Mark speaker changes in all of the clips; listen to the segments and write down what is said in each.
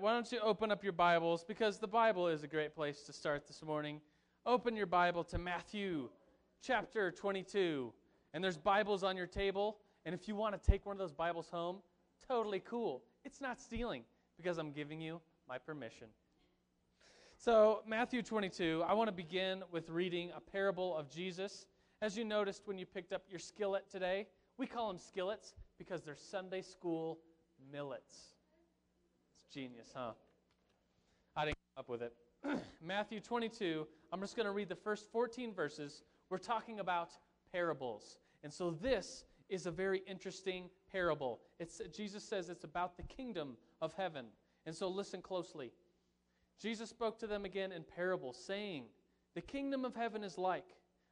Speaker 1: why don't you open up your Bibles because the Bible is a great place to start this morning. Open your Bible to Matthew chapter 22. And there's Bibles on your table. And if you want to take one of those Bibles home, totally cool. It's not stealing because I'm giving you my permission. So, Matthew 22, I want to begin with reading a parable of Jesus. As you noticed when you picked up your skillet today, we call them skillets because they're Sunday school millets. Genius, huh? I didn't come up with it. Matthew 22, I'm just going to read the first 14 verses. We're talking about parables. And so this is a very interesting parable. It's, Jesus says it's about the kingdom of heaven. And so listen closely. Jesus spoke to them again in parables, saying, The kingdom of heaven is like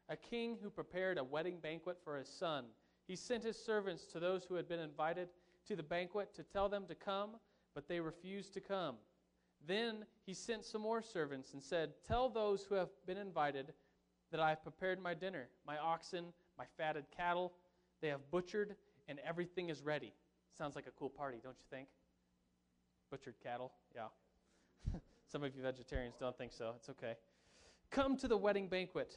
Speaker 1: a king who prepared a wedding banquet for his son. He sent his servants to those who had been invited to the banquet to tell them to come, but they refused to come. Then he sent some more servants and said, Tell those who have been invited that I have prepared my dinner, my oxen, my fatted cattle. They have butchered, and everything is ready. Sounds like a cool party, don't you think? Butchered cattle, yeah. Some of you vegetarians don't think so. It's okay. Come to the wedding banquet.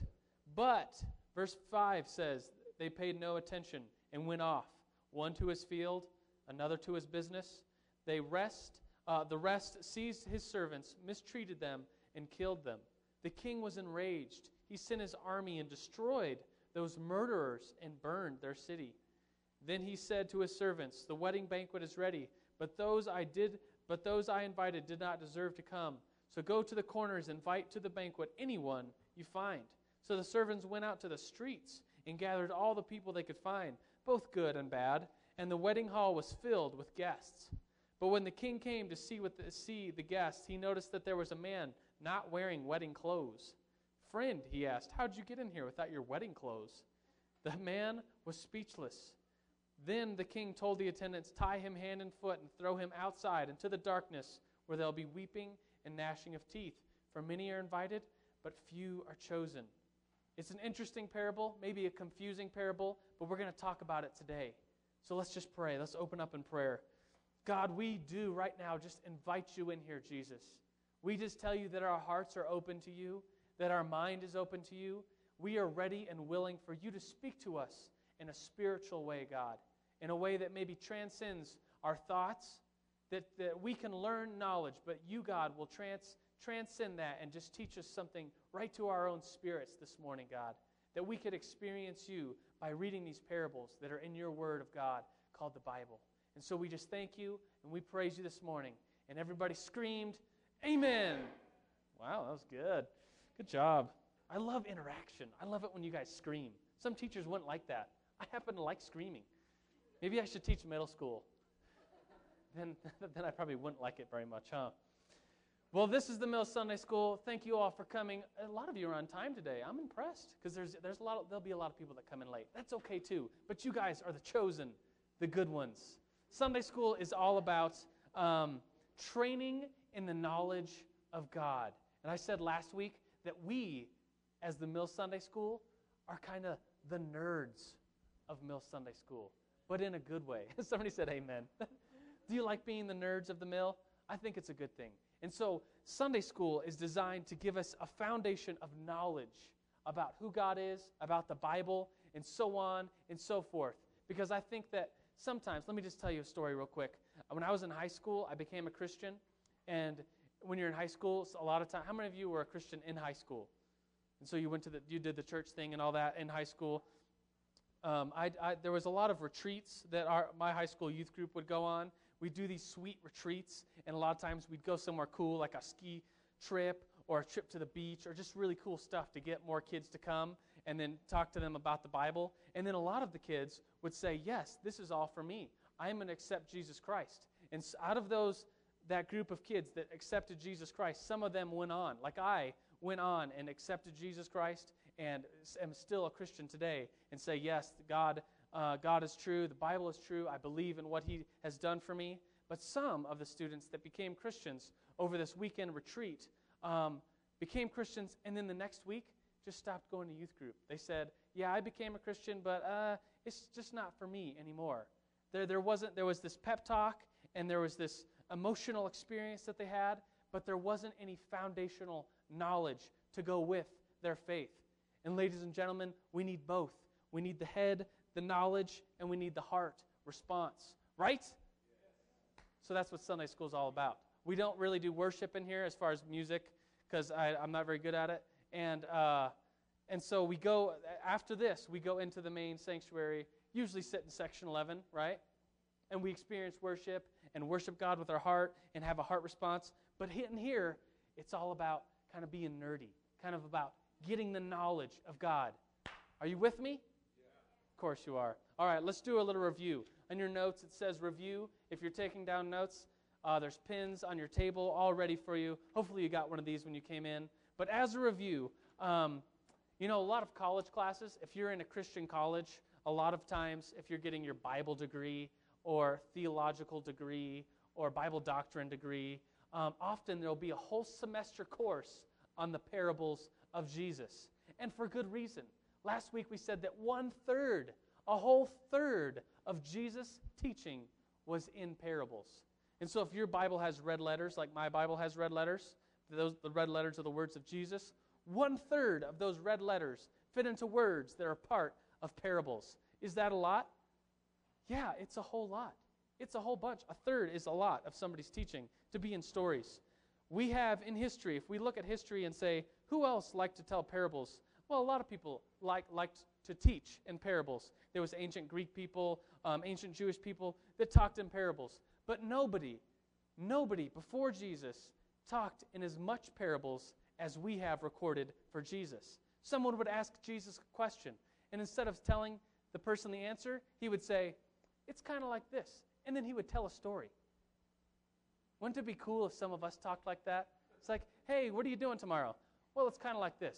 Speaker 1: But, verse 5 says, they paid no attention and went off, one to his field, another to his business. They rest, uh, the rest seized his servants, mistreated them, and killed them. The king was enraged. He sent his army and destroyed those murderers and burned their city. Then he said to his servants, The wedding banquet is ready, but those I did but those I invited did not deserve to come. So go to the corners, invite to the banquet anyone you find. So the servants went out to the streets and gathered all the people they could find, both good and bad, and the wedding hall was filled with guests. But when the king came to see, the, see the guests, he noticed that there was a man not wearing wedding clothes. Friend, he asked, how'd you get in here without your wedding clothes? The man was speechless. Then the king told the attendants, Tie him hand and foot and throw him outside into the darkness where there'll be weeping and gnashing of teeth. For many are invited, but few are chosen. It's an interesting parable, maybe a confusing parable, but we're going to talk about it today. So let's just pray. Let's open up in prayer. God, we do right now just invite you in here, Jesus. We just tell you that our hearts are open to you, that our mind is open to you. We are ready and willing for you to speak to us in a spiritual way, God, in a way that maybe transcends our thoughts, that, that we can learn knowledge, but you, God, will trans, transcend that and just teach us something right to our own spirits this morning, God, that we could experience you by reading these parables that are in your Word of God called the Bible. And so we just thank you and we praise you this morning. And everybody screamed, Amen. Wow, that was good. Good job. I love interaction. I love it when you guys scream. Some teachers wouldn't like that. I happen to like screaming. Maybe I should teach middle school. Then, then I probably wouldn't like it very much, huh? Well, this is the Mill Sunday School. Thank you all for coming. A lot of you are on time today. I'm impressed because there's, there's a lot of, there'll be a lot of people that come in late. That's okay too. But you guys are the chosen, the good ones. Sunday school is all about um, training in the knowledge of God. And I said last week that we, as the Mill Sunday School, are kind of the nerds of Mill Sunday School, but in a good way. Somebody said amen. Do you like being the nerds of the mill? I think it's a good thing. And so, Sunday school is designed to give us a foundation of knowledge about who God is, about the Bible, and so on and so forth. Because I think that sometimes, let me just tell you a story real quick. When I was in high school, I became a Christian. And when you're in high school, a lot of time, how many of you were a Christian in high school? And so you went to the, you did the church thing and all that in high school. Um, I, I, there was a lot of retreats that our, my high school youth group would go on. We'd do these sweet retreats, and a lot of times we'd go somewhere cool, like a ski trip or a trip to the beach, or just really cool stuff to get more kids to come and then talk to them about the Bible. And then a lot of the kids would say, Yes, this is all for me. I'm going to accept Jesus Christ. And out of those, that group of kids that accepted Jesus Christ, some of them went on, like I went on and accepted Jesus Christ and am still a Christian today and say, yes, God, uh, God is true, the Bible is true, I believe in what He has done for me. But some of the students that became Christians over this weekend retreat um, became Christians, and then the next week just stopped going to youth group. They said, "Yeah, I became a Christian, but uh, it's just not for me anymore." There, there wasn't. There was this pep talk, and there was this emotional experience that they had, but there wasn't any foundational knowledge to go with their faith. And, ladies and gentlemen, we need both. We need the head, the knowledge, and we need the heart response. Right? So that's what Sunday school is all about. We don't really do worship in here as far as music because I'm not very good at it. And, uh, and so we go, after this, we go into the main sanctuary, usually sit in section 11, right? And we experience worship and worship God with our heart and have a heart response. But in here, it's all about kind of being nerdy, kind of about getting the knowledge of God. Are you with me? Yeah. Of course you are. All right, let's do a little review. On your notes, it says review. If you're taking down notes, uh, there's pins on your table all ready for you. Hopefully, you got one of these when you came in. But as a review, um, you know, a lot of college classes, if you're in a Christian college, a lot of times, if you're getting your Bible degree or theological degree or Bible doctrine degree, um, often there'll be a whole semester course on the parables of Jesus. And for good reason. Last week we said that one third, a whole third of Jesus' teaching was in parables. And so if your Bible has red letters, like my Bible has red letters, those the red letters are the words of Jesus, one third of those red letters fit into words that are part of parables. Is that a lot? Yeah, it's a whole lot. It's a whole bunch. A third is a lot of somebody's teaching to be in stories. We have in history, if we look at history and say, who else liked to tell parables? Well, a lot of people like, liked to teach in parables. There was ancient Greek people, um, ancient Jewish people that talked in parables. But nobody, nobody before Jesus talked in as much parables as we have recorded for Jesus. Someone would ask Jesus a question, and instead of telling the person the answer, he would say, It's kind of like this. And then he would tell a story. Wouldn't it be cool if some of us talked like that? It's like, Hey, what are you doing tomorrow? Well, it's kind of like this.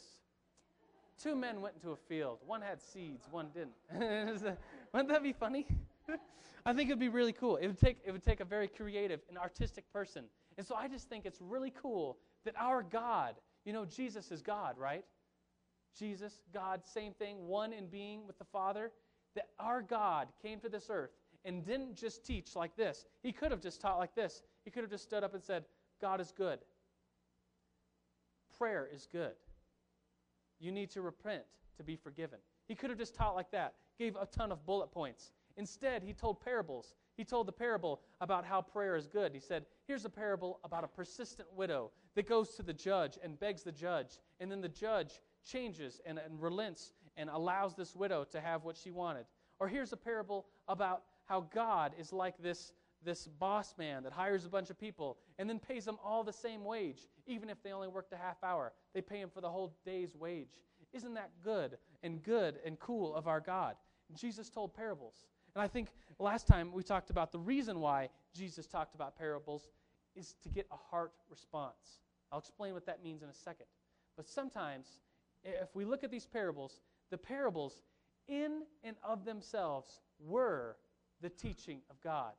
Speaker 1: Two men went into a field. One had seeds, one didn't. Wouldn't that be funny? I think it'd be really cool. It would take it would take a very creative and artistic person. And so I just think it's really cool that our God, you know, Jesus is God, right? Jesus, God, same thing, one in being with the Father, that our God came to this earth and didn't just teach like this. He could have just taught like this. He could have just stood up and said, God is good. Prayer is good. You need to repent to be forgiven. He could have just taught like that, gave a ton of bullet points. Instead, he told parables. He told the parable about how prayer is good. He said, Here's a parable about a persistent widow that goes to the judge and begs the judge. And then the judge changes and, and relents and allows this widow to have what she wanted. Or here's a parable about how God is like this, this boss man that hires a bunch of people and then pays them all the same wage, even if they only worked a half hour. They pay him for the whole day's wage. Isn't that good and good and cool of our God? Jesus told parables. And I think last time we talked about the reason why Jesus talked about parables is to get a heart response. I'll explain what that means in a second. But sometimes, if we look at these parables, the parables in and of themselves were the teaching of God,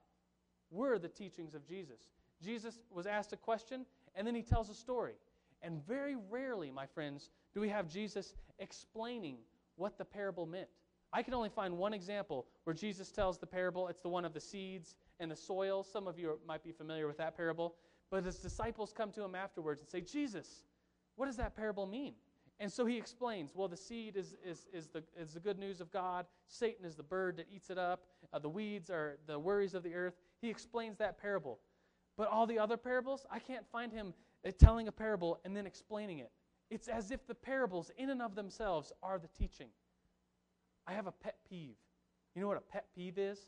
Speaker 1: were the teachings of Jesus. Jesus was asked a question, and then he tells a story. And very rarely, my friends, do we have Jesus explaining what the parable meant. I can only find one example where Jesus tells the parable. It's the one of the seeds and the soil. Some of you might be familiar with that parable. But his disciples come to him afterwards and say, Jesus, what does that parable mean? And so he explains, well, the seed is, is, is, the, is the good news of God. Satan is the bird that eats it up. Uh, the weeds are the worries of the earth. He explains that parable. But all the other parables, I can't find him uh, telling a parable and then explaining it. It's as if the parables, in and of themselves, are the teaching. I have a pet peeve. You know what a pet peeve is?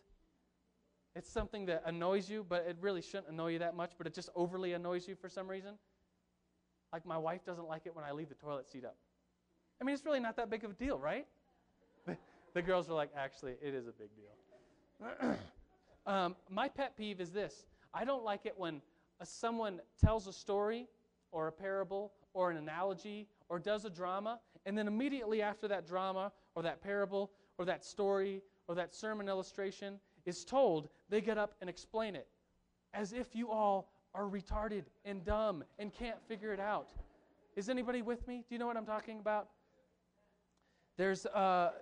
Speaker 1: It's something that annoys you, but it really shouldn't annoy you that much, but it just overly annoys you for some reason. Like my wife doesn't like it when I leave the toilet seat up. I mean, it's really not that big of a deal, right? the girls are like, actually, it is a big deal. um, my pet peeve is this I don't like it when a, someone tells a story or a parable or an analogy or does a drama, and then immediately after that drama or that parable or that story or that sermon illustration is told, they get up and explain it as if you all are retarded and dumb and can't figure it out. Is anybody with me? Do you know what I'm talking about? There's, uh,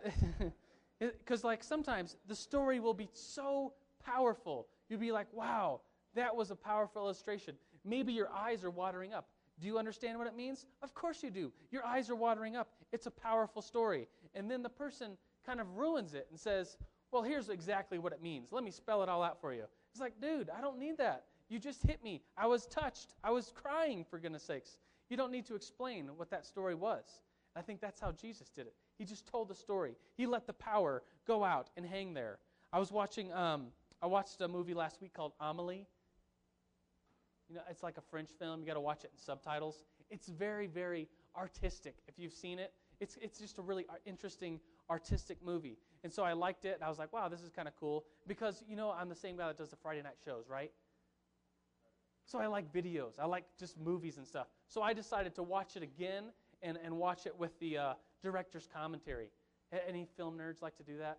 Speaker 1: because like sometimes the story will be so powerful, you'll be like, wow, That was a powerful illustration. Maybe your eyes are watering up. Do you understand what it means? Of course you do. Your eyes are watering up. It's a powerful story. And then the person kind of ruins it and says, Well, here's exactly what it means. Let me spell it all out for you. It's like, dude, I don't need that. You just hit me. I was touched. I was crying, for goodness sakes. You don't need to explain what that story was. I think that's how Jesus did it. He just told the story. He let the power go out and hang there. I was watching, um, I watched a movie last week called Amelie. You know, it's like a French film. You got to watch it in subtitles. It's very, very artistic. If you've seen it, it's it's just a really interesting artistic movie. And so I liked it. And I was like, wow, this is kind of cool because you know I'm the same guy that does the Friday night shows, right? So I like videos. I like just movies and stuff. So I decided to watch it again and, and watch it with the uh, director's commentary. Any film nerds like to do that?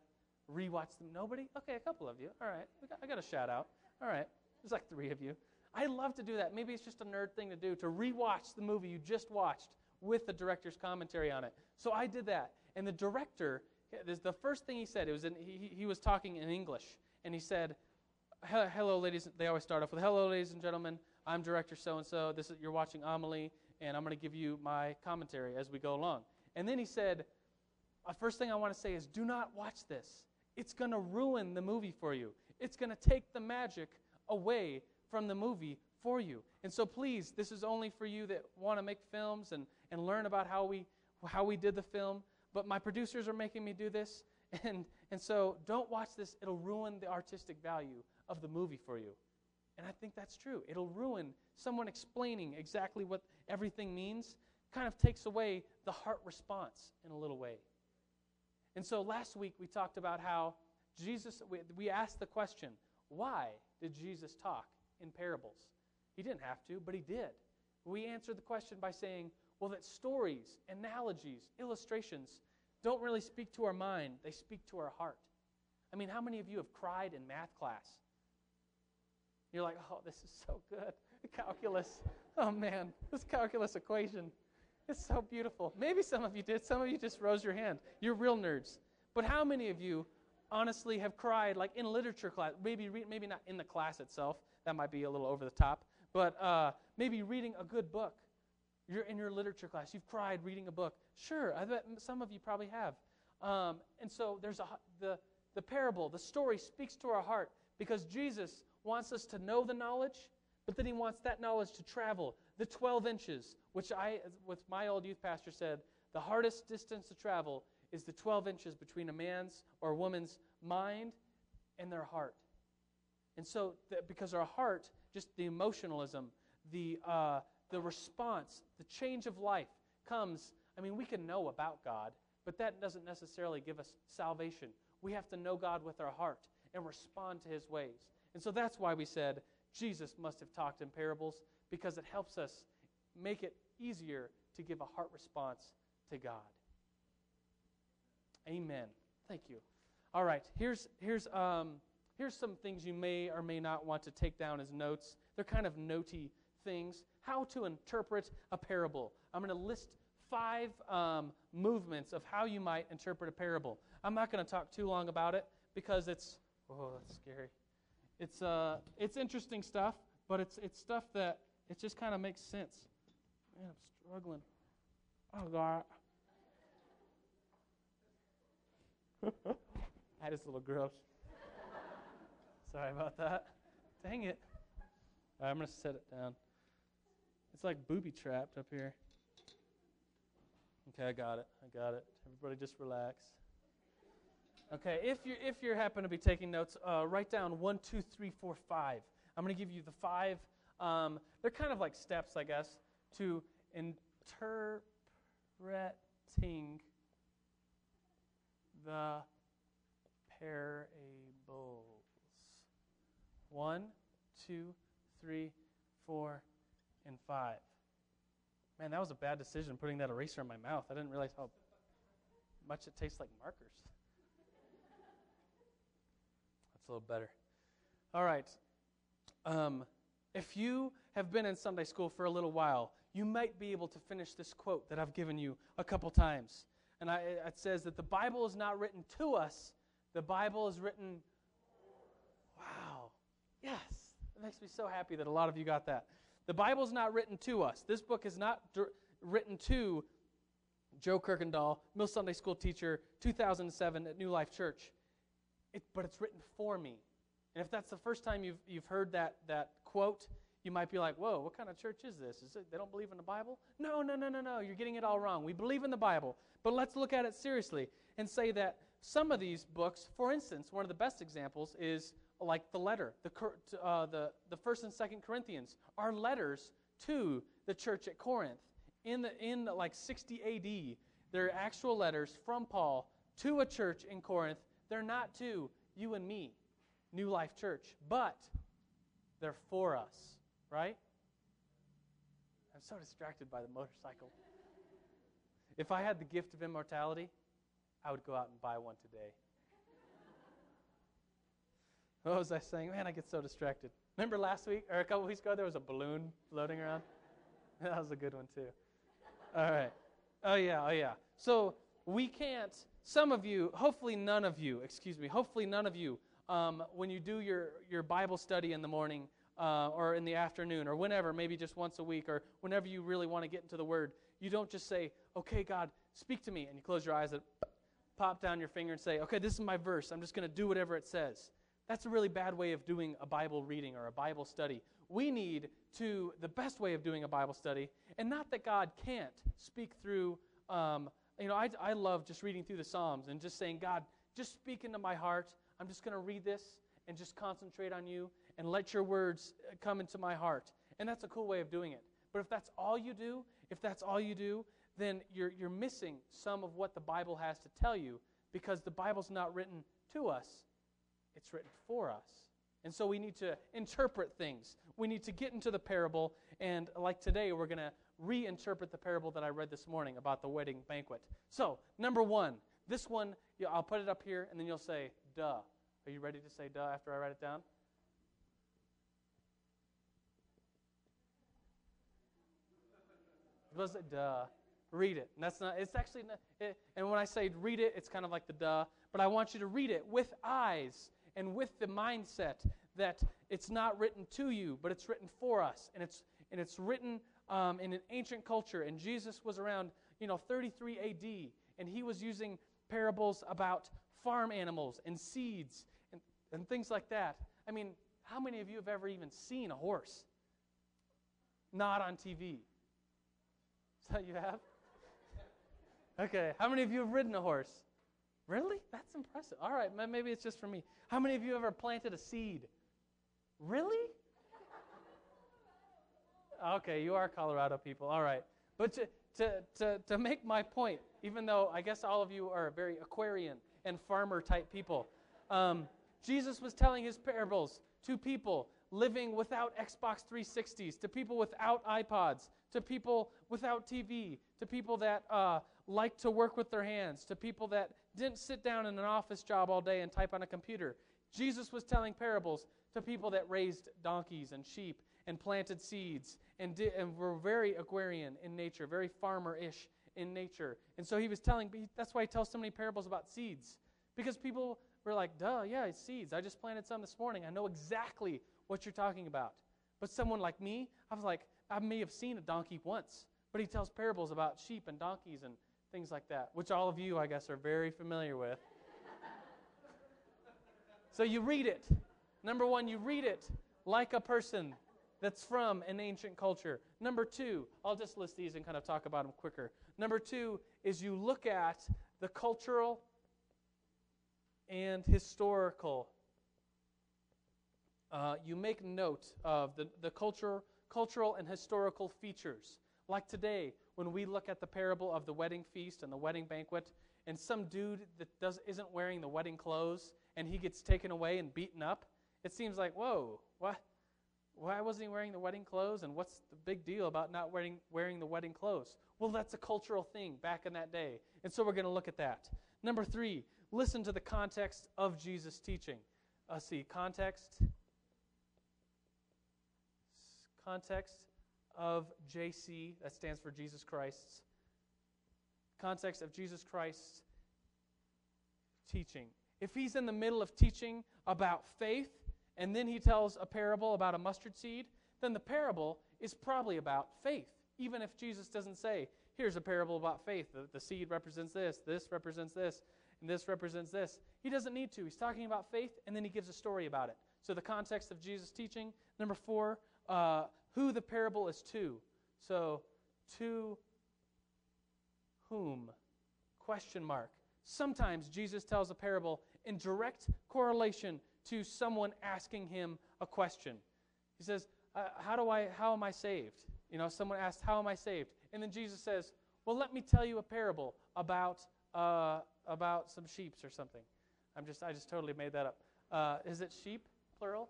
Speaker 1: Rewatch them? Nobody? Okay, a couple of you. All right. I got a shout out. All right. There's like three of you. I love to do that. Maybe it's just a nerd thing to do to rewatch the movie you just watched with the director's commentary on it. So I did that. And the director, the first thing he said, it was in, he, he was talking in English, and he said, hello, ladies. They always start off with, hello, ladies and gentlemen. I'm director so and so. This is you're watching Amelie, and I'm going to give you my commentary as we go along. And then he said, uh, first thing I want to say is, do not watch this. It's going to ruin the movie for you. It's going to take the magic away from the movie for you. And so please, this is only for you that want to make films and, and learn about how we how we did the film. But my producers are making me do this. And, and so don't watch this. It'll ruin the artistic value of the movie for you. And I think that's true. It'll ruin someone explaining exactly what everything means, kind of takes away the heart response in a little way. And so last week we talked about how Jesus, we, we asked the question, why did Jesus talk in parables? He didn't have to, but he did. We answered the question by saying, well, that stories, analogies, illustrations don't really speak to our mind, they speak to our heart. I mean, how many of you have cried in math class? You're like, oh, this is so good. Calculus. Oh, man, this calculus equation. It's so beautiful. Maybe some of you did. Some of you just rose your hand. You're real nerds. But how many of you honestly have cried, like in literature class? Maybe, maybe not in the class itself. That might be a little over the top. But uh, maybe reading a good book. You're in your literature class. You've cried reading a book. Sure, I bet some of you probably have. Um, and so there's a, the, the parable, the story speaks to our heart because Jesus wants us to know the knowledge, but then he wants that knowledge to travel the 12 inches, which I, with my old youth pastor said, the hardest distance to travel is the 12 inches between a man's or a woman's mind and their heart. And so, because our heart, just the emotionalism, the, uh, the response, the change of life comes. I mean, we can know about God, but that doesn't necessarily give us salvation. We have to know God with our heart and respond to his ways. And so that's why we said Jesus must have talked in parables because it helps us make it easier to give a heart response to God. Amen. Thank you. All right, here's, here's, um, here's some things you may or may not want to take down as notes. They're kind of notey things. How to interpret a parable. I'm going to list five um, movements of how you might interpret a parable. I'm not going to talk too long about it because it's, oh, that's scary. It's, uh, it's interesting stuff, but it's, it's stuff that it just kind of makes sense. Man, I'm struggling. Oh, God. that is a little gross. Sorry about that. Dang it. Right, I'm going to set it down. It's like booby trapped up here. Okay, I got it. I got it. Everybody just relax. Okay, if you if you happen to be taking notes, uh, write down one, two, three, four, five. I'm going to give you the five. Um, they're kind of like steps, I guess, to interpreting the parables. One, two, three, four, and five. Man, that was a bad decision putting that eraser in my mouth. I didn't realize how much it tastes like markers That's a little better. All right. Um, if you have been in Sunday school for a little while, you might be able to finish this quote that I've given you a couple times. And I, it says that the Bible is not written to us, the Bible is written. Yes. It makes me so happy that a lot of you got that. The Bible's not written to us. This book is not written to Joe Kirkendall, Mill Sunday School teacher, 2007 at New Life Church. It, but it's written for me. And if that's the first time you've, you've heard that, that quote, you might be like, whoa, what kind of church is this? Is it they don't believe in the Bible? No, no, no, no, no. You're getting it all wrong. We believe in the Bible. But let's look at it seriously and say that some of these books, for instance, one of the best examples is like the letter, the, uh, the, the 1st and 2nd Corinthians, are letters to the church at Corinth. In, the, in like 60 AD, they're actual letters from Paul to a church in Corinth. They're not to you and me, New Life Church, but they're for us, right? I'm so distracted by the motorcycle. If I had the gift of immortality, I would go out and buy one today. What was I saying? Man, I get so distracted. Remember last week or a couple weeks ago there was a balloon floating around? That was a good one too. All right. Oh yeah, oh yeah. So we can't some of you, hopefully none of you, excuse me, hopefully none of you, um, when you do your, your Bible study in the morning uh, or in the afternoon or whenever, maybe just once a week or whenever you really want to get into the Word, you don't just say, okay, God, speak to me, and you close your eyes and pop down your finger and say, okay, this is my verse. I'm just going to do whatever it says. That's a really bad way of doing a Bible reading or a Bible study. We need to, the best way of doing a Bible study, and not that God can't speak through um, you know, I, I love just reading through the Psalms and just saying, God, just speak into my heart. I'm just going to read this and just concentrate on you and let your words uh, come into my heart. And that's a cool way of doing it. But if that's all you do, if that's all you do, then you're, you're missing some of what the Bible has to tell you because the Bible's not written to us, it's written for us. And so we need to interpret things. We need to get into the parable. And like today, we're going to reinterpret the parable that I read this morning about the wedding banquet. So, number one, this one, I'll put it up here, and then you'll say, duh. Are you ready to say duh after I write it down? Was it duh? Read it. And that's not. It's actually. Not, it, and when I say read it, it's kind of like the duh. But I want you to read it with eyes and with the mindset that it's not written to you, but it's written for us, and it's and it's written um, in an ancient culture, and Jesus was around, you know, 33 AD, and he was using parables about farm animals and seeds and, and things like that. I mean, how many of you have ever even seen a horse? Not on TV. So you have? Okay. How many of you have ridden a horse? Really? That's impressive. All right, maybe it's just for me. How many of you ever planted a seed? Really? Okay, you are Colorado people. All right. But to, to, to, to make my point, even though I guess all of you are very agrarian and farmer type people, um, Jesus was telling his parables to people living without Xbox 360s, to people without iPods, to people without TV, to people that uh, like to work with their hands, to people that didn't sit down in an office job all day and type on a computer. Jesus was telling parables to people that raised donkeys and sheep and planted seeds and, and were very agrarian in nature, very farmer ish in nature. And so he was telling, that's why he tells so many parables about seeds. Because people were like, duh, yeah, it's seeds. I just planted some this morning. I know exactly what you're talking about. But someone like me, I was like, I may have seen a donkey once, but he tells parables about sheep and donkeys and things like that, which all of you, I guess, are very familiar with. so you read it. Number one, you read it like a person that's from an ancient culture. Number two, I'll just list these and kind of talk about them quicker. Number two is you look at the cultural and historical. Uh, you make note of the, the culture, cultural and historical features. Like today, when we look at the parable of the wedding feast and the wedding banquet, and some dude that does, isn't wearing the wedding clothes and he gets taken away and beaten up, it seems like, whoa, what? Why wasn't he wearing the wedding clothes? And what's the big deal about not wearing, wearing the wedding clothes? Well, that's a cultural thing back in that day. And so we're going to look at that. Number three, listen to the context of Jesus' teaching. Uh, see, context. Context of JC, that stands for Jesus Christ's. Context of Jesus Christ's teaching. If he's in the middle of teaching about faith and then he tells a parable about a mustard seed, then the parable is probably about faith. Even if Jesus doesn't say, here's a parable about faith, the, the seed represents this, this represents this, and this represents this. He doesn't need to. He's talking about faith, and then he gives a story about it. So, the context of Jesus' teaching. Number four, uh, who the parable is to. So, to whom? Question mark. Sometimes Jesus tells a parable in direct correlation to someone asking him a question. He says, uh, "How do I? How am I saved?" You know, someone asked, "How am I saved?" And then Jesus says, "Well, let me tell you a parable about uh, about some sheeps or something." I'm just, I just totally made that up. Uh, is it sheep plural?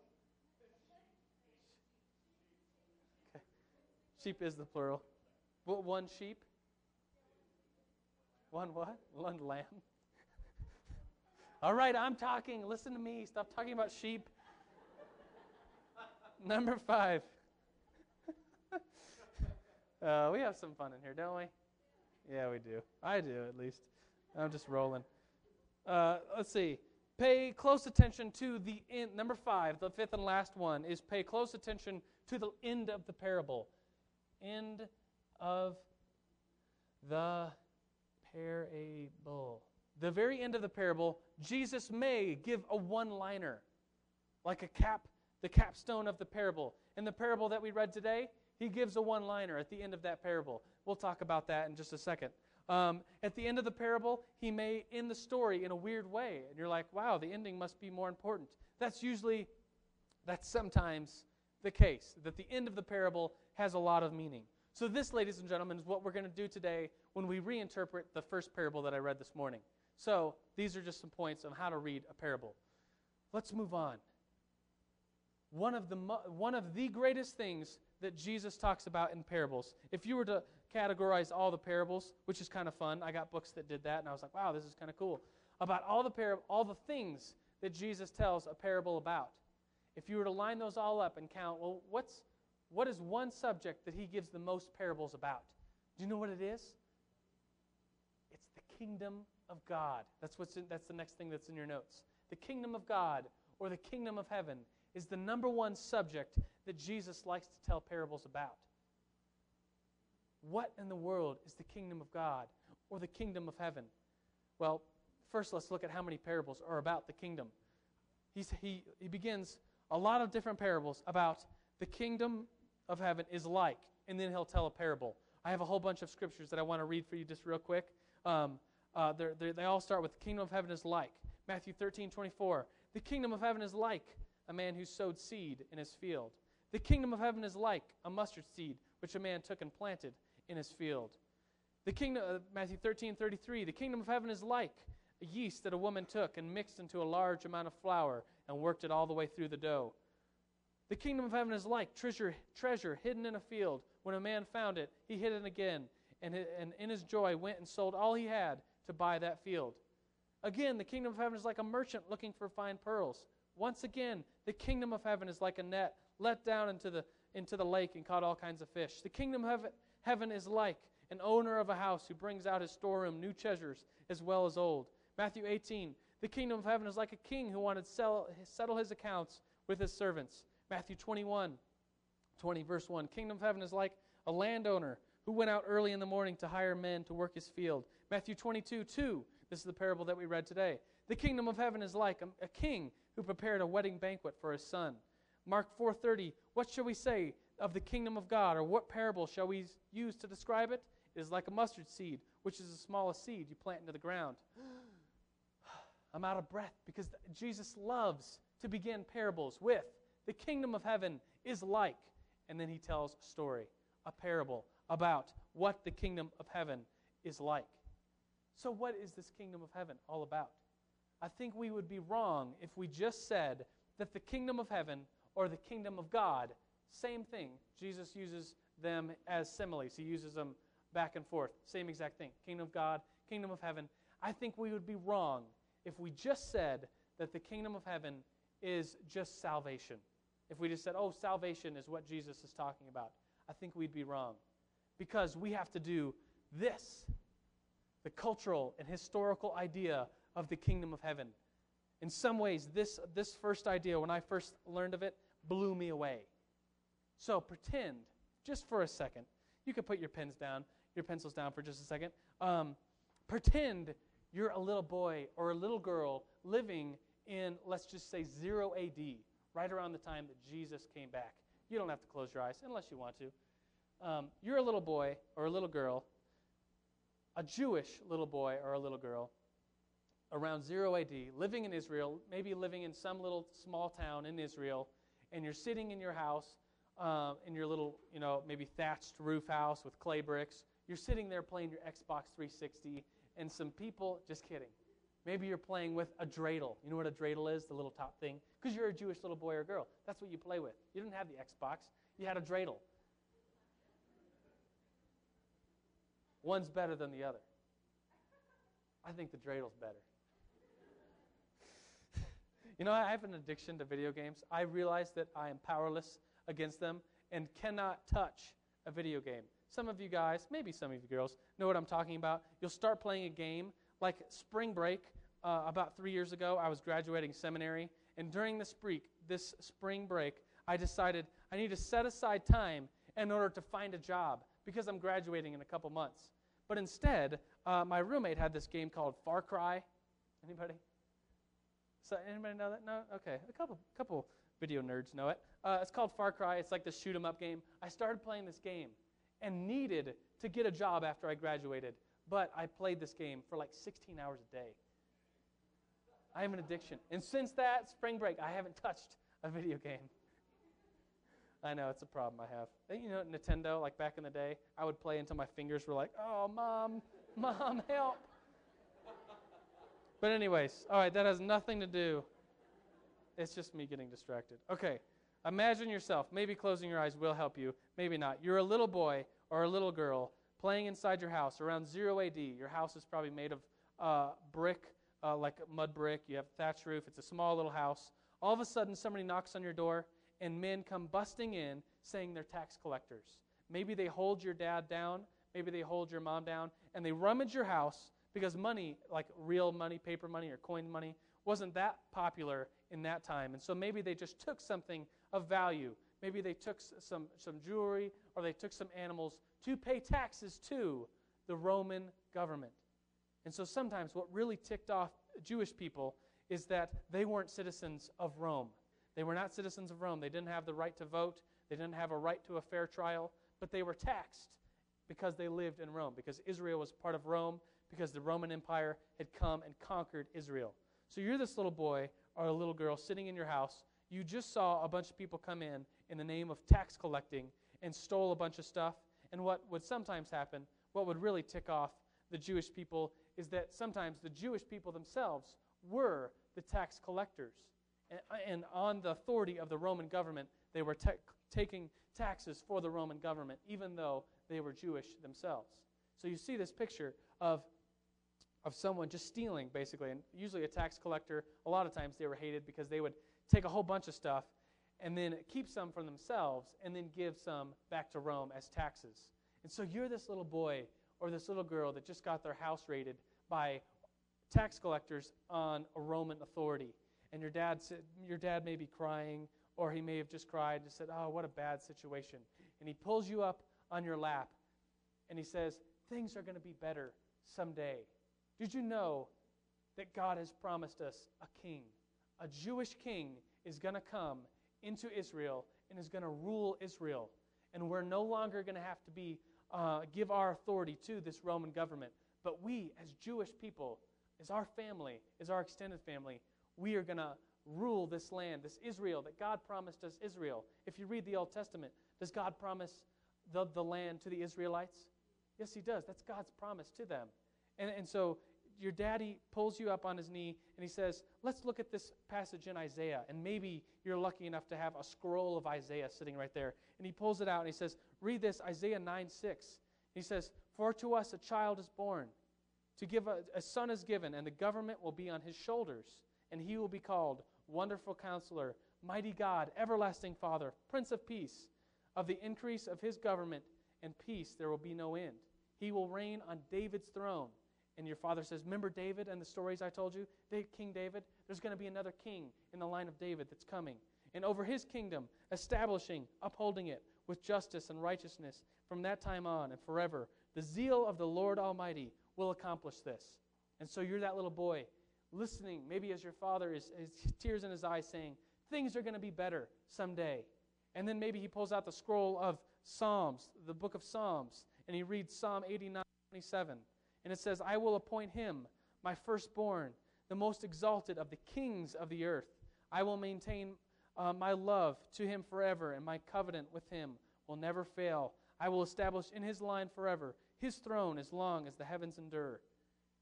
Speaker 1: Sheep is the plural. What one sheep? One what? One lamb. All right, I'm talking. Listen to me. Stop talking about sheep. Number five. uh, we have some fun in here, don't we? Yeah, we do. I do, at least. I'm just rolling. Uh, let's see. Pay close attention to the end. Number five, the fifth and last one, is pay close attention to the end of the parable. End of the parable the very end of the parable, Jesus may give a one liner, like a cap, the capstone of the parable. In the parable that we read today, he gives a one liner at the end of that parable. We'll talk about that in just a second. Um, at the end of the parable, he may end the story in a weird way. And you're like, wow, the ending must be more important. That's usually, that's sometimes the case, that the end of the parable has a lot of meaning. So, this, ladies and gentlemen, is what we're going to do today when we reinterpret the first parable that I read this morning. So, these are just some points on how to read a parable. Let's move on. One of the, one of the greatest things that Jesus talks about in parables, if you were to categorize all the parables, which is kind of fun, I got books that did that, and I was like, wow, this is kind of cool. About all the, par- all the things that Jesus tells a parable about. If you were to line those all up and count, well, what's, what is one subject that he gives the most parables about? Do you know what it is? It's the kingdom of God. That's, what's in, that's the next thing that's in your notes. The kingdom of God or the kingdom of heaven is the number one subject that Jesus likes to tell parables about. What in the world is the kingdom of God or the kingdom of heaven? Well, first let's look at how many parables are about the kingdom. He's, he, he begins a lot of different parables about the kingdom of heaven is like, and then he'll tell a parable. I have a whole bunch of scriptures that I want to read for you just real quick. Um, uh, they're, they're, they all start with the kingdom of heaven is like. Matthew 13, 24. The kingdom of heaven is like a man who sowed seed in his field. The kingdom of heaven is like a mustard seed which a man took and planted in his field. The kingdom, uh, Matthew 13, 33. The kingdom of heaven is like a yeast that a woman took and mixed into a large amount of flour and worked it all the way through the dough. The kingdom of heaven is like treasure, treasure hidden in a field. When a man found it, he hid it again, and, and in his joy went and sold all he had to buy that field. Again, the kingdom of heaven is like a merchant looking for fine pearls. Once again, the kingdom of heaven is like a net let down into the, into the lake and caught all kinds of fish. The kingdom of heaven, is like an owner of a house who brings out his storeroom new treasures as well as old. Matthew 18, the kingdom of heaven is like a king who wanted to sell, settle his accounts with his servants. Matthew 21, 20, verse 1. Kingdom of heaven is like a landowner who went out early in the morning to hire men to work his field. Matthew 22, 2. This is the parable that we read today. The kingdom of heaven is like a, a king who prepared a wedding banquet for his son. Mark 4:30. What shall we say of the kingdom of God, or what parable shall we use to describe it? It is like a mustard seed, which is the smallest seed you plant into the ground. I'm out of breath because Jesus loves to begin parables with the kingdom of heaven is like, and then he tells a story, a parable about what the kingdom of heaven is like. So, what is this kingdom of heaven all about? I think we would be wrong if we just said that the kingdom of heaven or the kingdom of God, same thing. Jesus uses them as similes, he uses them back and forth. Same exact thing. Kingdom of God, kingdom of heaven. I think we would be wrong if we just said that the kingdom of heaven is just salvation. If we just said, oh, salvation is what Jesus is talking about, I think we'd be wrong. Because we have to do this the cultural and historical idea of the kingdom of heaven. In some ways, this, this first idea, when I first learned of it, blew me away. So pretend, just for a second, you could put your pens down, your pencils down for just a second. Um, pretend you're a little boy or a little girl living in, let's just say, 0 AD, right around the time that Jesus came back. You don't have to close your eyes unless you want to. Um, you're a little boy or a little girl, a Jewish little boy or a little girl, around 0 AD, living in Israel, maybe living in some little small town in Israel, and you're sitting in your house, uh, in your little, you know, maybe thatched roof house with clay bricks. You're sitting there playing your Xbox 360, and some people, just kidding. Maybe you're playing with a dreidel. You know what a dreidel is? The little top thing? Because you're a Jewish little boy or girl. That's what you play with. You didn't have the Xbox, you had a dreidel. One's better than the other. I think the dreidel's better. you know, I have an addiction to video games. I realize that I am powerless against them and cannot touch a video game. Some of you guys, maybe some of you girls, know what I'm talking about. You'll start playing a game like spring break. Uh, about three years ago, I was graduating seminary, and during this break, this spring break, I decided I need to set aside time in order to find a job because I'm graduating in a couple months. But instead, uh, my roommate had this game called Far Cry. Anybody? So anybody know that? No. Okay, a couple couple video nerds know it. Uh, it's called Far Cry. It's like the shoot 'em up game. I started playing this game and needed to get a job after I graduated, but I played this game for like 16 hours a day. I have an addiction. And since that spring break, I haven't touched a video game. I know it's a problem I have. You know, Nintendo, like back in the day, I would play until my fingers were like, oh, mom, mom, help. But, anyways, all right, that has nothing to do. It's just me getting distracted. Okay, imagine yourself. Maybe closing your eyes will help you, maybe not. You're a little boy or a little girl playing inside your house around 0 AD. Your house is probably made of uh, brick, uh, like mud brick. You have thatch roof. It's a small little house. All of a sudden, somebody knocks on your door and men come busting in saying they're tax collectors. Maybe they hold your dad down, maybe they hold your mom down, and they rummage your house because money, like real money, paper money, or coin money, wasn't that popular in that time. And so maybe they just took something of value. Maybe they took some, some jewelry or they took some animals to pay taxes to the Roman government. And so sometimes what really ticked off Jewish people is that they weren't citizens of Rome. They were not citizens of Rome. They didn't have the right to vote, they didn't have a right to a fair trial, but they were taxed because they lived in Rome, because Israel was part of Rome, because the Roman Empire had come and conquered Israel. So you're this little boy or a little girl sitting in your house. You just saw a bunch of people come in in the name of tax collecting and stole a bunch of stuff. And what would sometimes happen, what would really tick off the Jewish people, is that sometimes the Jewish people themselves were the tax collectors uh, and on the authority of the Roman government, they were ta- taking taxes for the Roman government, even though they were Jewish themselves. So you see this picture of, of someone just stealing, basically. And usually a tax collector, a lot of times they were hated because they would take a whole bunch of stuff and then keep some for themselves and then give some back to Rome as taxes. And so you're this little boy or this little girl that just got their house raided by tax collectors on a Roman authority and your dad said, your dad may be crying, or he may have just cried and said, "Oh, what a bad situation." And he pulls you up on your lap, and he says, "Things are going to be better someday." Did you know that God has promised us a king? A Jewish king is going to come into Israel and is going to rule Israel, and we're no longer going to have to be uh, give our authority to this Roman government. But we, as Jewish people, as our family, as our extended family, we are going to rule this land, this Israel that God promised us Israel. If you read the Old Testament, does God promise the, the land to the Israelites? Yes, He does. That's God's promise to them. And, and so your daddy pulls you up on his knee and he says, Let's look at this passage in Isaiah. And maybe you're lucky enough to have a scroll of Isaiah sitting right there. And he pulls it out and he says, Read this, Isaiah 9 6. He says, For to us a child is born, to give a, a son is given, and the government will be on his shoulders and he will be called Wonderful Counselor, Mighty God, Everlasting Father, Prince of Peace. Of the increase of his government and peace there will be no end. He will reign on David's throne and your father says, Remember David and the stories I told you? King David? There's going to be another king in the line of David that's coming. And over his kingdom, establishing, upholding it with justice and righteousness from that time on and forever. The zeal of the Lord Almighty will accomplish this. And so you're that little boy listening, maybe as your father is, tears in his eyes saying, Things are going to be better someday. And then maybe he pulls out the scroll of Psalms, the book of Psalms, and he reads Psalm 89 27. And it says, I will appoint him my firstborn, the most exalted of the kings of the earth. I will maintain uh, my love to him forever, and my covenant with him will never fail. I will establish in his line forever his throne as long as the heavens endure.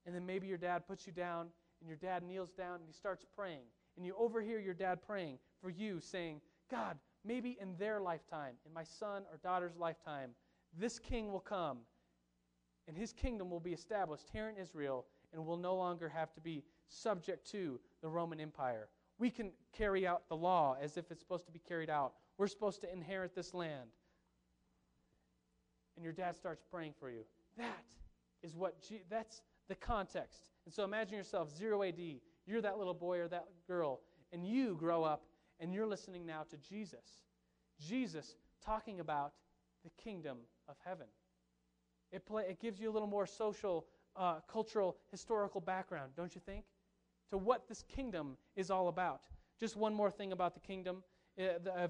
Speaker 1: And then maybe your dad puts you down, and your dad kneels down and he starts praying. And you overhear your dad praying for you, saying, God, maybe in their lifetime, in my son or daughter's lifetime, this king will come and his kingdom will be established here in Israel and will no longer have to be subject to the Roman Empire. We can carry out the law as if it's supposed to be carried out. We're supposed to inherit this land. And your dad starts praying for you. That is what, G- that's the context. And so imagine yourself, 0 AD. You're that little boy or that girl, and you grow up and you're listening now to Jesus. Jesus talking about the kingdom of heaven. It, play, it gives you a little more social, uh, cultural, historical background, don't you think? To what this kingdom is all about. Just one more thing about the kingdom. Uh,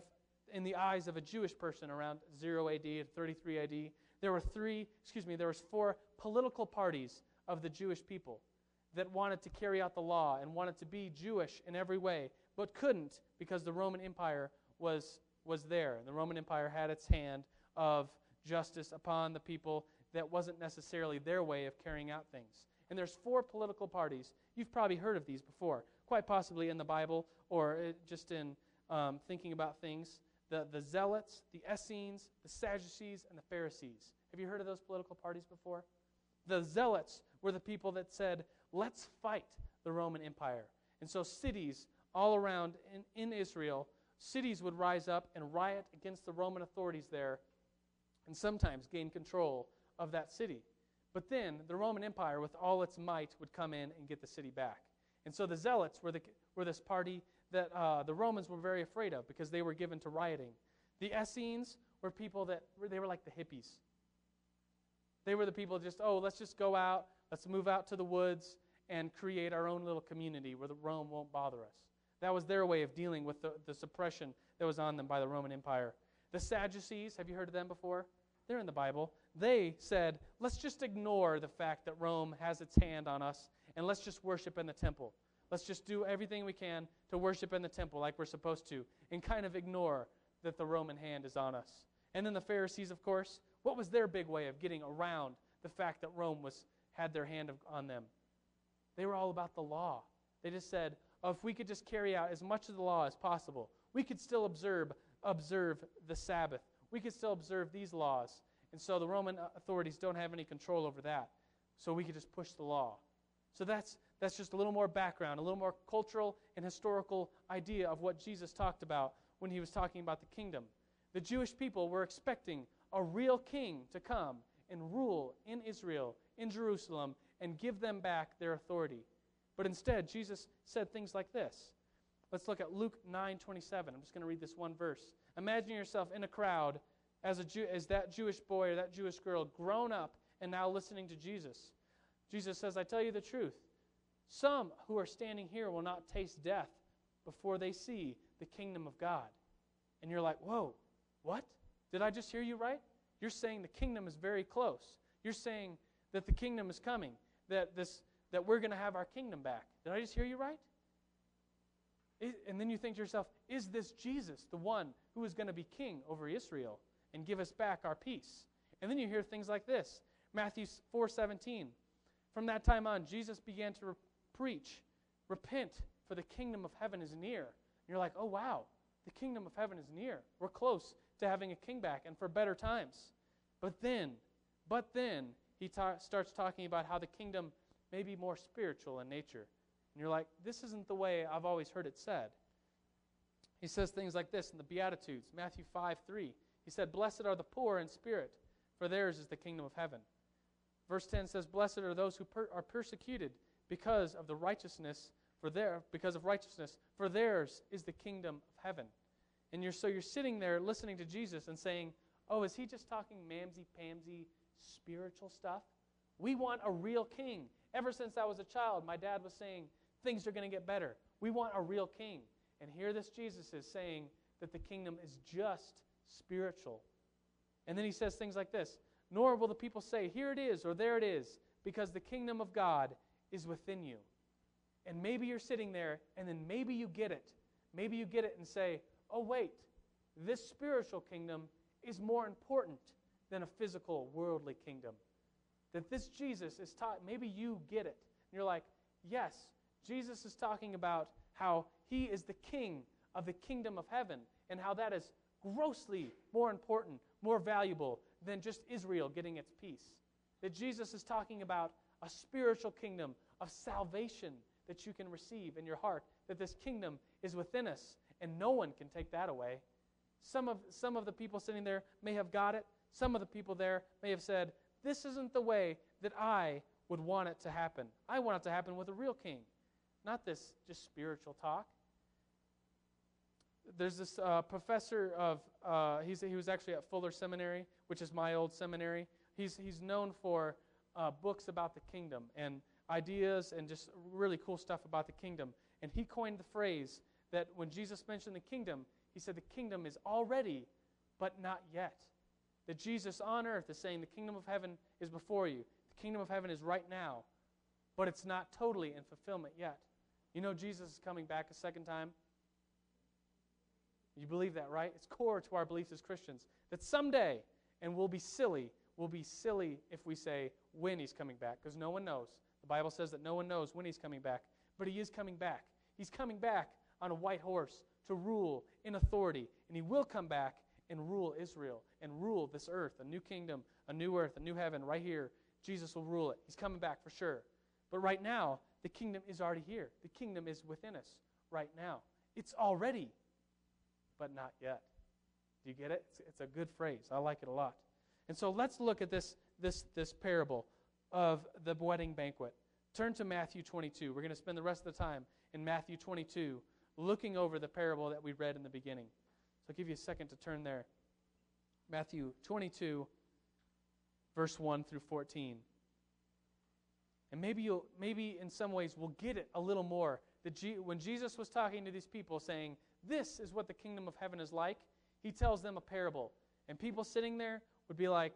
Speaker 1: in the eyes of a Jewish person around 0 AD and 33 AD, there were three, excuse me, there was four political parties of the Jewish people that wanted to carry out the law and wanted to be Jewish in every way, but couldn't because the Roman Empire was, was there. The Roman Empire had its hand of justice upon the people that wasn't necessarily their way of carrying out things. And there's four political parties. You've probably heard of these before, quite possibly in the Bible or uh, just in um, thinking about things. The, the Zealots, the Essenes, the Sadducees, and the Pharisees. Have you heard of those political parties before? The Zealots were the people that said, let's fight the Roman Empire. And so cities all around in, in Israel, cities would rise up and riot against the Roman authorities there and sometimes gain control of that city. But then the Roman Empire, with all its might, would come in and get the city back. And so the Zealots were, the, were this party that uh, the Romans were very afraid of because they were given to rioting. The Essenes were people that they were like the hippies. They were the people just, oh, let's just go out, let's move out to the woods and create our own little community where the Rome won't bother us. That was their way of dealing with the, the suppression that was on them by the Roman Empire. The Sadducees, have you heard of them before? They're in the Bible. They said, let's just ignore the fact that Rome has its hand on us and let's just worship in the temple. Let's just do everything we can to worship in the temple like we're supposed to and kind of ignore that the Roman hand is on us. And then the Pharisees, of course, what was their big way of getting around the fact that Rome was, had their hand on them? They were all about the law. They just said, oh, if we could just carry out as much of the law as possible, we could still observe, observe the Sabbath we could still observe these laws. And so the Roman uh, authorities don't have any control over that. So we could just push the law. So that's, that's just a little more background, a little more cultural and historical idea of what Jesus talked about when he was talking about the kingdom. The Jewish people were expecting a real king to come and rule in Israel, in Jerusalem, and give them back their authority. But instead, Jesus said things like this. Let's look at Luke 9 27. I'm just going to read this one verse. Imagine yourself in a crowd as, a Jew, as that Jewish boy or that Jewish girl grown up and now listening to Jesus. Jesus says, I tell you the truth. Some who are standing here will not taste death before they see the kingdom of God. And you're like, whoa, what? Did I just hear you right? You're saying the kingdom is very close. You're saying that the kingdom is coming, that, this, that we're going to have our kingdom back. Did I just hear you right? and then you think to yourself, is this Jesus, the one who is going to be king over Israel and give us back our peace? And then you hear things like this Matthew 4:17. From that time on, Jesus began to preach, Repent, for the kingdom of heaven is near. And you're like, oh, wow, the kingdom of heaven is near. We're close to having a king back and for better times. But then, but then, he ta- starts talking about how the kingdom may be more spiritual in nature and you're like, this isn't the way I've always heard it said. He says things like this in the Beatitudes, Matthew 5 3. He said, Blessed are the poor in spirit, for theirs is the kingdom of heaven. verse 10 says, Blessed are those who per- are persecuted because of the righteousness for their because of righteousness, for theirs is the kingdom of heaven. And you're so you're sitting there listening to Jesus and saying, Oh, is he just talking mamsy pamsy spiritual stuff? We want a real king. Ever since I was a child, my dad was saying things are going to get better. We want a real king. And here this Jesus is saying that the kingdom is just spiritual. And then he says things like this Nor will the people say, Here it is, or there it is, because the kingdom of God is within you. And maybe you're sitting there, and then maybe you get it. Maybe you get it and say, Oh, wait, this spiritual kingdom is more important than a physical, worldly kingdom. That this Jesus is taught, maybe you get it. And you're like, Yes, Jesus is talking about how he is the king of the kingdom of heaven and how that is grossly more important, more valuable than just Israel getting its peace. That Jesus is talking about a spiritual kingdom of salvation that you can receive in your heart, that this kingdom is within us and no one can take that away. Some of, some of the people sitting there may have got it. Some of the people there may have said, This isn't the way that I would want it to happen. I want it to happen with a real king, not this just spiritual talk. There's this uh, professor of, uh, he's, he was actually at Fuller Seminary, which is my old seminary. He's, he's known for uh, books about the kingdom and ideas and just really cool stuff about the kingdom. And he coined the phrase that when Jesus mentioned the kingdom, he said the kingdom is already, but not yet. That Jesus on earth is saying the kingdom of heaven is before you. The kingdom of heaven is right now, but it's not totally in fulfillment yet. You know Jesus is coming back a second time? You believe that, right? It's core to our beliefs as Christians that someday, and we'll be silly, we'll be silly if we say when he's coming back, because no one knows. The Bible says that no one knows when he's coming back, but he is coming back. He's coming back on a white horse to rule in authority, and he will come back and rule Israel and rule this earth, a new kingdom, a new earth, a new heaven right here. Jesus will rule it. He's coming back for sure. But right now, the kingdom is already here. The kingdom is within us right now. It's already, but not yet. Do you get it? It's, it's a good phrase. I like it a lot. And so let's look at this, this, this parable of the wedding banquet. Turn to Matthew 22. We're going to spend the rest of the time in Matthew 22 looking over the parable that we read in the beginning. So I'll give you a second to turn there. Matthew 22, verse 1 through 14. And maybe you'll maybe in some ways we'll get it a little more. That G- when Jesus was talking to these people saying, This is what the kingdom of heaven is like, he tells them a parable. And people sitting there would be like,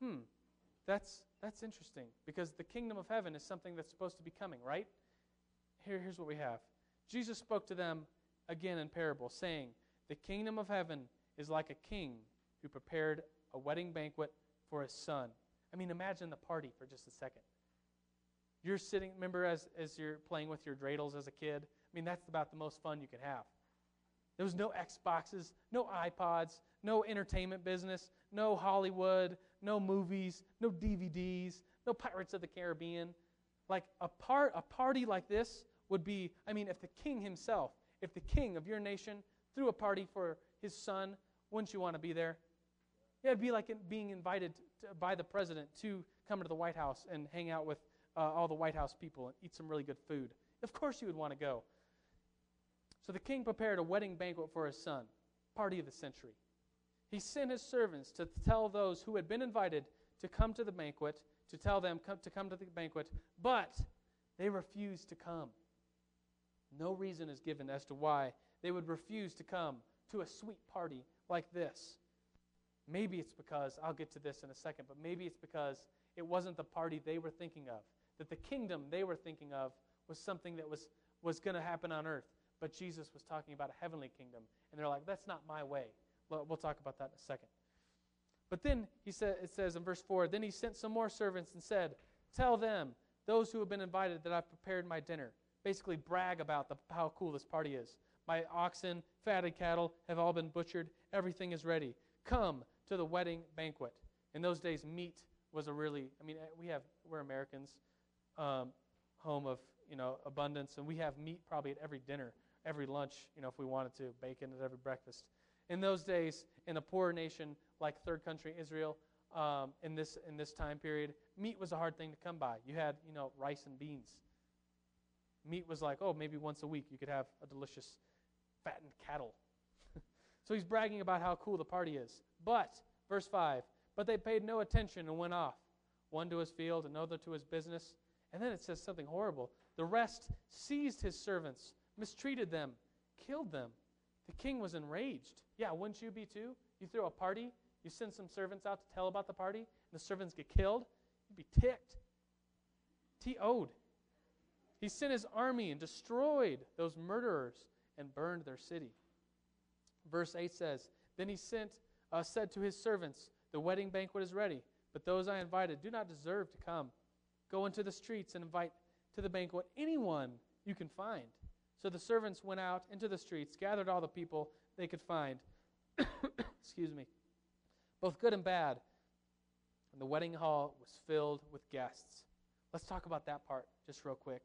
Speaker 1: hmm, that's that's interesting. Because the kingdom of heaven is something that's supposed to be coming, right? Here, here's what we have. Jesus spoke to them again in parable, saying, The kingdom of heaven is like a king who prepared a wedding banquet for his son. I mean, imagine the party for just a second. You're sitting, remember as, as you're playing with your dreidels as a kid? I mean, that's about the most fun you could have. There was no Xboxes, no iPods, no entertainment business, no Hollywood, no movies, no DVDs, no Pirates of the Caribbean. Like a part a party like this would be, I mean, if the king himself, if the king of your nation threw a party for his son, wouldn't you want to be there? Yeah, it'd be like being invited to, by the president to come to the White House and hang out with uh, all the White House people and eat some really good food. Of course you would want to go. So the king prepared a wedding banquet for his son, party of the century. He sent his servants to tell those who had been invited to come to the banquet, to tell them to come to the banquet, but they refused to come. No reason is given as to why they would refuse to come to a sweet party like this. Maybe it's because, I'll get to this in a second, but maybe it's because it wasn't the party they were thinking of. That the kingdom they were thinking of was something that was, was going to happen on earth. But Jesus was talking about a heavenly kingdom. And they're like, that's not my way. We'll talk about that in a second. But then he said, it says in verse 4 Then he sent some more servants and said, Tell them, those who have been invited, that I've prepared my dinner. Basically, brag about the, how cool this party is. My oxen, fatted cattle have all been butchered. Everything is ready. Come to the wedding banquet. In those days, meat was a really, I mean, we have, we're Americans, um, home of, you know, abundance, and we have meat probably at every dinner, every lunch, you know, if we wanted to, bacon at every breakfast. In those days, in a poor nation like third country Israel, um, in this in this time period, meat was a hard thing to come by. You had you know rice and beans. Meat was like oh maybe once a week you could have a delicious fattened cattle. so he's bragging about how cool the party is. But verse five, but they paid no attention and went off, one to his field, another to his business. And then it says something horrible. The rest seized his servants, mistreated them, killed them. The king was enraged. Yeah, wouldn't you be too? You throw a party, you send some servants out to tell about the party, and the servants get killed. You'd be ticked. T.O.'d. He sent his army and destroyed those murderers and burned their city. Verse 8 says, Then he sent, uh, said to his servants, The wedding banquet is ready, but those I invited do not deserve to come. Go into the streets and invite to the banquet anyone you can find. So the servants went out into the streets, gathered all the people they could find. Excuse me. Both good and bad. And the wedding hall was filled with guests. Let's talk about that part just real quick.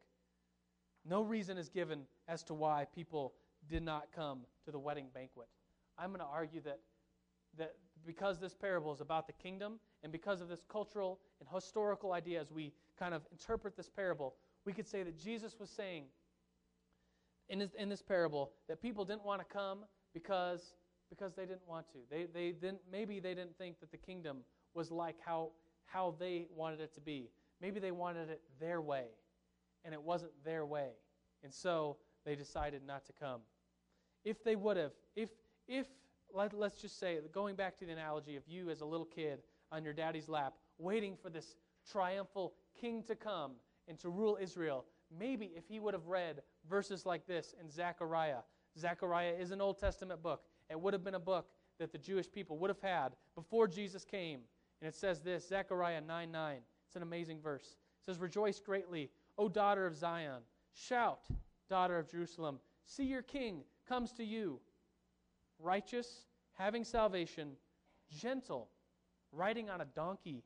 Speaker 1: No reason is given as to why people did not come to the wedding banquet. I'm going to argue that, that because this parable is about the kingdom and because of this cultural and historical idea as we kind of interpret this parable, we could say that Jesus was saying in this, in this parable that people didn't want to come because, because they didn't want to. They, they didn't, maybe they didn't think that the kingdom was like how, how they wanted it to be. Maybe they wanted it their way, and it wasn't their way. And so they decided not to come. If they would have, if, if let, let's just say, going back to the analogy of you as a little kid on your daddy's lap, waiting for this triumphal king to come and to rule Israel, maybe if he would have read verses like this in Zechariah, Zechariah is an Old Testament book. It would have been a book that the Jewish people would have had before Jesus came. And it says this Zechariah 9 9. It's an amazing verse. It says, Rejoice greatly, O daughter of Zion. Shout, daughter of Jerusalem. See your king comes to you. Righteous, having salvation, gentle, riding on a donkey,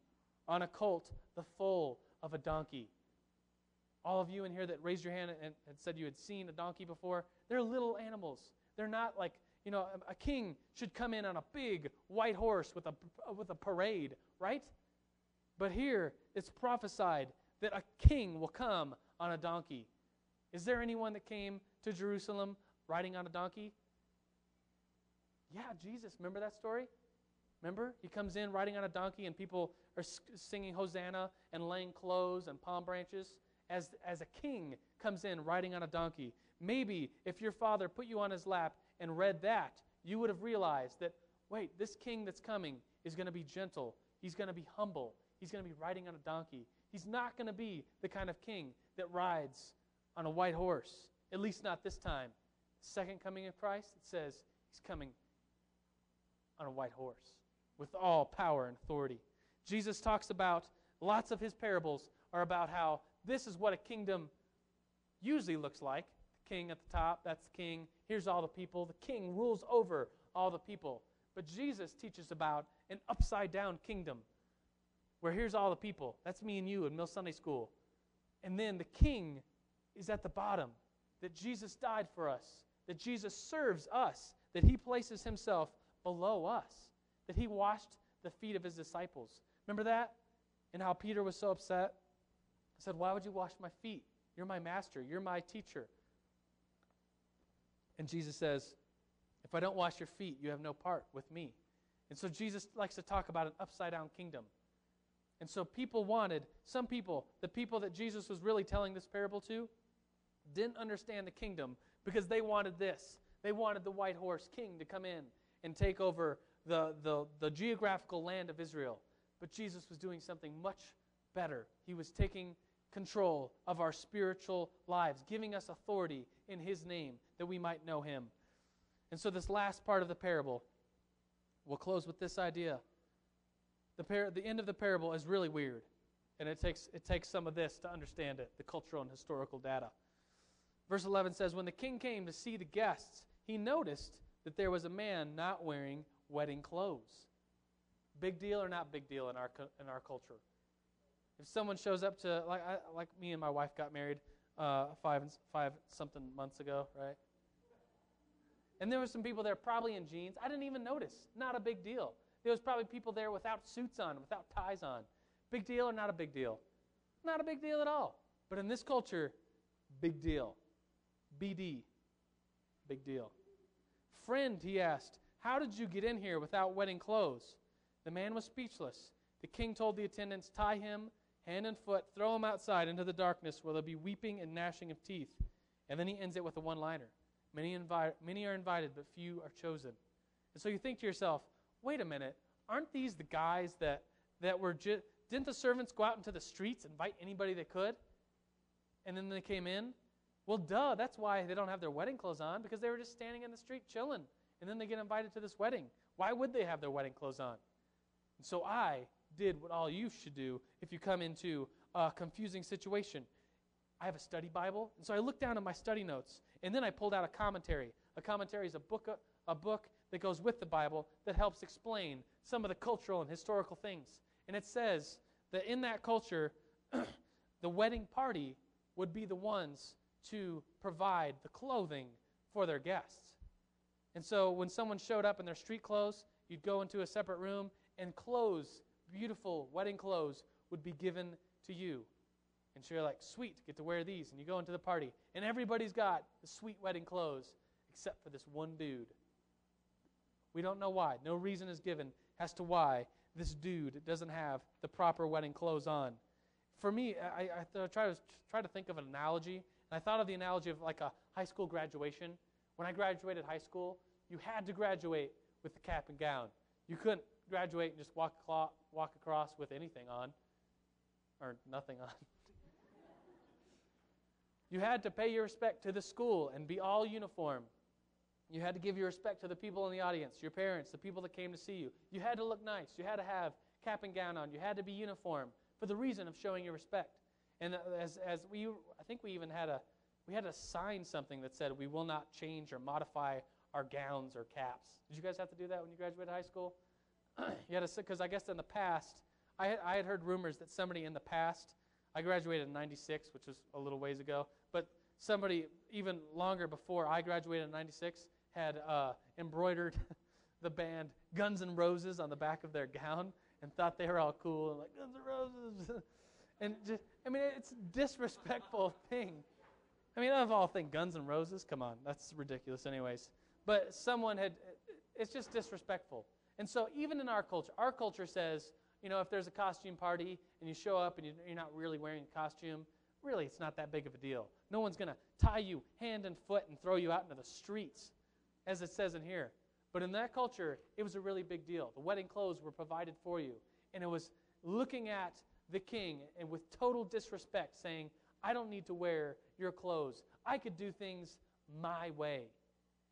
Speaker 1: on a colt, the foal of a donkey. All of you in here that raised your hand and, and said you had seen a donkey before, they're little animals. They're not like, you know, a, a king should come in on a big white horse with a, with a parade, right? But here it's prophesied that a king will come on a donkey. Is there anyone that came to Jerusalem riding on a donkey? Yeah, Jesus. Remember that story? Remember? He comes in riding on a donkey, and people are singing Hosanna and laying clothes and palm branches as, as a king comes in riding on a donkey. Maybe if your father put you on his lap and read that, you would have realized that, wait, this king that's coming is going to be gentle. He's going to be humble. He's going to be riding on a donkey. He's not going to be the kind of king that rides on a white horse, at least not this time. Second coming of Christ, it says he's coming on a white horse with all power and authority. Jesus talks about lots of his parables are about how this is what a kingdom usually looks like. The king at the top, that's the king. Here's all the people. The king rules over all the people. But Jesus teaches about an upside down kingdom where here's all the people. That's me and you in Mill Sunday School. And then the king is at the bottom, that Jesus died for us, that Jesus serves us, that he places himself below us, that he washed the feet of his disciples. Remember that? And how Peter was so upset? Said, Why would you wash my feet? You're my master, you're my teacher. And Jesus says, If I don't wash your feet, you have no part with me. And so Jesus likes to talk about an upside down kingdom. And so people wanted, some people, the people that Jesus was really telling this parable to, didn't understand the kingdom because they wanted this. They wanted the white horse king to come in and take over the, the, the geographical land of Israel. But Jesus was doing something much better. He was taking control of our spiritual lives, giving us authority in His name that we might know Him. And so, this last part of the parable, we'll close with this idea. The, par- the end of the parable is really weird, and it takes, it takes some of this to understand it the cultural and historical data. Verse 11 says When the king came to see the guests, he noticed that there was a man not wearing wedding clothes. Big deal or not big deal in our, in our culture? If someone shows up to, like, I, like me and my wife got married uh, five, five something months ago, right? And there were some people there probably in jeans. I didn't even notice. Not a big deal. There was probably people there without suits on, without ties on. Big deal or not a big deal? Not a big deal at all. But in this culture, big deal. BD, big deal. Friend, he asked, how did you get in here without wedding clothes? The man was speechless. The king told the attendants, Tie him hand and foot, throw him outside into the darkness where there'll be weeping and gnashing of teeth. And then he ends it with a one liner many, invi- many are invited, but few are chosen. And so you think to yourself, wait a minute, aren't these the guys that, that were just. Didn't the servants go out into the streets, invite anybody they could? And then they came in? Well, duh, that's why they don't have their wedding clothes on, because they were just standing in the street chilling. And then they get invited to this wedding. Why would they have their wedding clothes on? And so I did what all you should do if you come into a confusing situation. I have a study Bible, and so I looked down at my study notes, and then I pulled out a commentary. A commentary is a book, a book that goes with the Bible that helps explain some of the cultural and historical things. And it says that in that culture, the wedding party would be the ones to provide the clothing for their guests. And so when someone showed up in their street clothes, you'd go into a separate room, and clothes beautiful wedding clothes would be given to you. And so you're like, sweet, get to wear these. And you go into the party, and everybody's got the sweet wedding clothes except for this one dude. We don't know why. No reason is given as to why this dude doesn't have the proper wedding clothes on. For me, I, I, I try, to, try to think of an analogy, and I thought of the analogy of like a high school graduation. When I graduated high school, you had to graduate with the cap and gown. You couldn't graduate and just walk, walk across with anything on or nothing on. you had to pay your respect to the school and be all uniform. You had to give your respect to the people in the audience, your parents, the people that came to see you. You had to look nice. You had to have cap and gown on. You had to be uniform for the reason of showing your respect. And as, as we, I think we even had a, we had to sign something that said we will not change or modify our gowns or caps. Did you guys have to do that when you graduated high school? you had because I guess in the past, I had, I had heard rumors that somebody in the past, I graduated in 96, which was a little ways ago, but somebody even longer before I graduated in 96 had uh, embroidered the band Guns N' Roses on the back of their gown and thought they were all cool and like Guns N' Roses. and just, I mean, it's a disrespectful thing. I mean, of all things, Guns N' Roses, come on, that's ridiculous, anyways. But someone had, it's just disrespectful. And so, even in our culture, our culture says, you know, if there's a costume party and you show up and you're not really wearing a costume, really it's not that big of a deal. No one's going to tie you hand and foot and throw you out into the streets, as it says in here. But in that culture, it was a really big deal. The wedding clothes were provided for you. And it was looking at the king and with total disrespect saying, I don't need to wear your clothes. I could do things my way.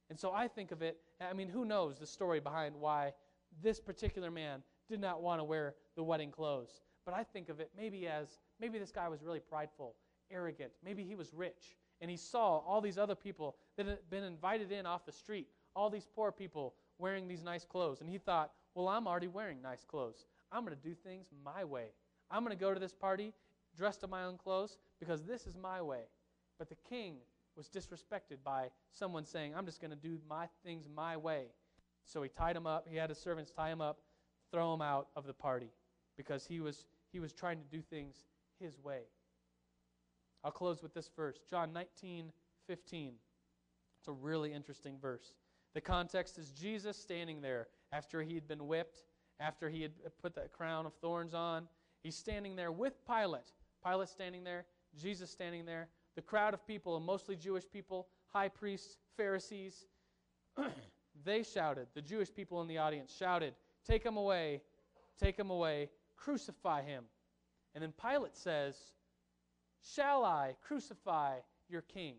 Speaker 1: And so I think of it, I mean, who knows the story behind why this particular man did not want to wear the wedding clothes. But I think of it maybe as maybe this guy was really prideful, arrogant. Maybe he was rich. And he saw all these other people that had been invited in off the street, all these poor people wearing these nice clothes. And he thought, well, I'm already wearing nice clothes. I'm going to do things my way. I'm going to go to this party dressed in my own clothes because this is my way. But the king was disrespected by someone saying, I'm just going to do my things my way. So he tied him up. He had his servants tie him up, throw him out of the party because he was, he was trying to do things his way. I'll close with this verse John 19, 15. It's a really interesting verse. The context is Jesus standing there after he had been whipped, after he had put that crown of thorns on. He's standing there with Pilate. Pilate standing there, Jesus standing there, the crowd of people, mostly Jewish people, high priests, Pharisees. They shouted, the Jewish people in the audience shouted, Take him away, take him away, crucify him. And then Pilate says, Shall I crucify your king?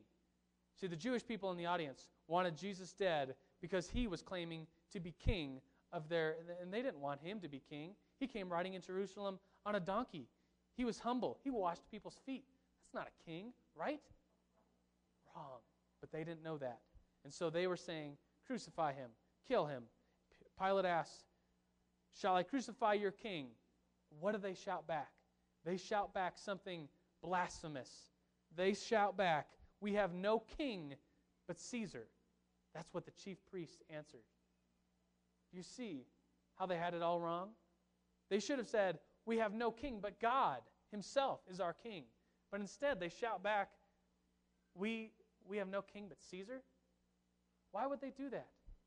Speaker 1: See, the Jewish people in the audience wanted Jesus dead because he was claiming to be king of their, and they didn't want him to be king. He came riding in Jerusalem on a donkey. He was humble. He washed people's feet. That's not a king, right? Wrong. But they didn't know that. And so they were saying, Crucify him, kill him. Pilate asks, Shall I crucify your king? What do they shout back? They shout back something blasphemous. They shout back, We have no king but Caesar. That's what the chief priest answered. You see how they had it all wrong? They should have said, We have no king, but God Himself is our king. But instead, they shout back, We, we have no king but Caesar? Why would they do that?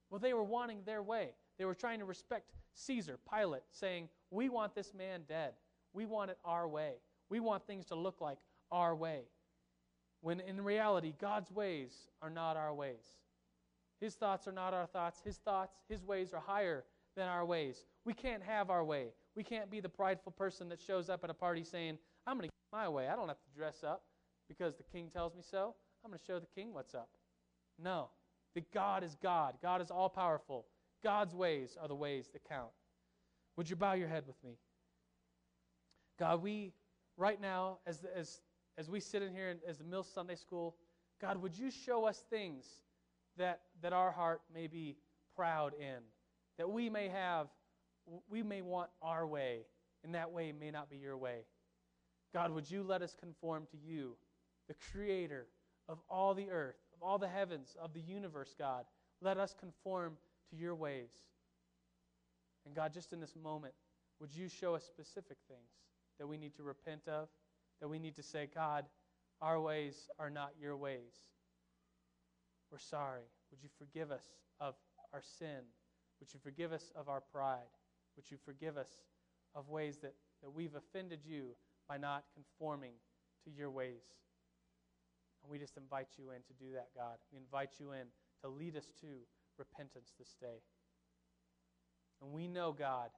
Speaker 1: Well, they were wanting their way. They were trying to respect Caesar, Pilate, saying, We want this man dead. We want it our way. We want things to look like our way. When in reality, God's ways are not our ways. His thoughts are not our thoughts. His thoughts, His ways are higher than our ways. We can't have our way. We can't be the prideful person that shows up at a party saying, I'm going to get my way. I don't have to dress up because the king tells me so. I'm going to show the king what's up. No. That God is God. God is all powerful. God's ways are the ways that count. Would you bow your head with me? God, we, right now, as, as, as we sit in here as the Mill Sunday School, God, would you show us things that, that our heart may be proud in, that we may have, we may want our way, and that way may not be your way. God, would you let us conform to you, the creator of all the earth, of all the heavens, of the universe, God? Let us conform to your ways. And God, just in this moment, would you show us specific things that we need to repent of, that we need to say, God, our ways are not your ways. We're sorry. Would you forgive us of our sin? Would you forgive us of our pride? Would you forgive us of ways that, that we've offended you by not conforming to your ways? And we just invite you in to do that, God. We invite you in to lead us to repentance this day. And we know, God,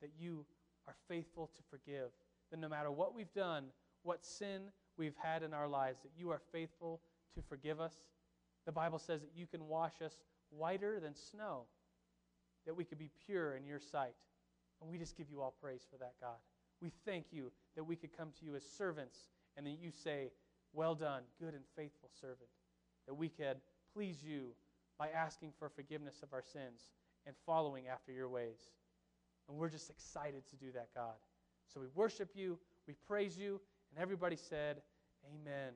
Speaker 1: that you are faithful to forgive. That no matter what we've done, what sin we've had in our lives, that you are faithful to forgive us. The Bible says that you can wash us whiter than snow, that we could be pure in your sight. And we just give you all praise for that, God. We thank you that we could come to you as servants and that you say, Well done, good and faithful servant. That we could please you by asking for forgiveness of our sins and following after your ways. And we're just excited to do that, God. So we worship you, we praise you, and everybody said, Amen.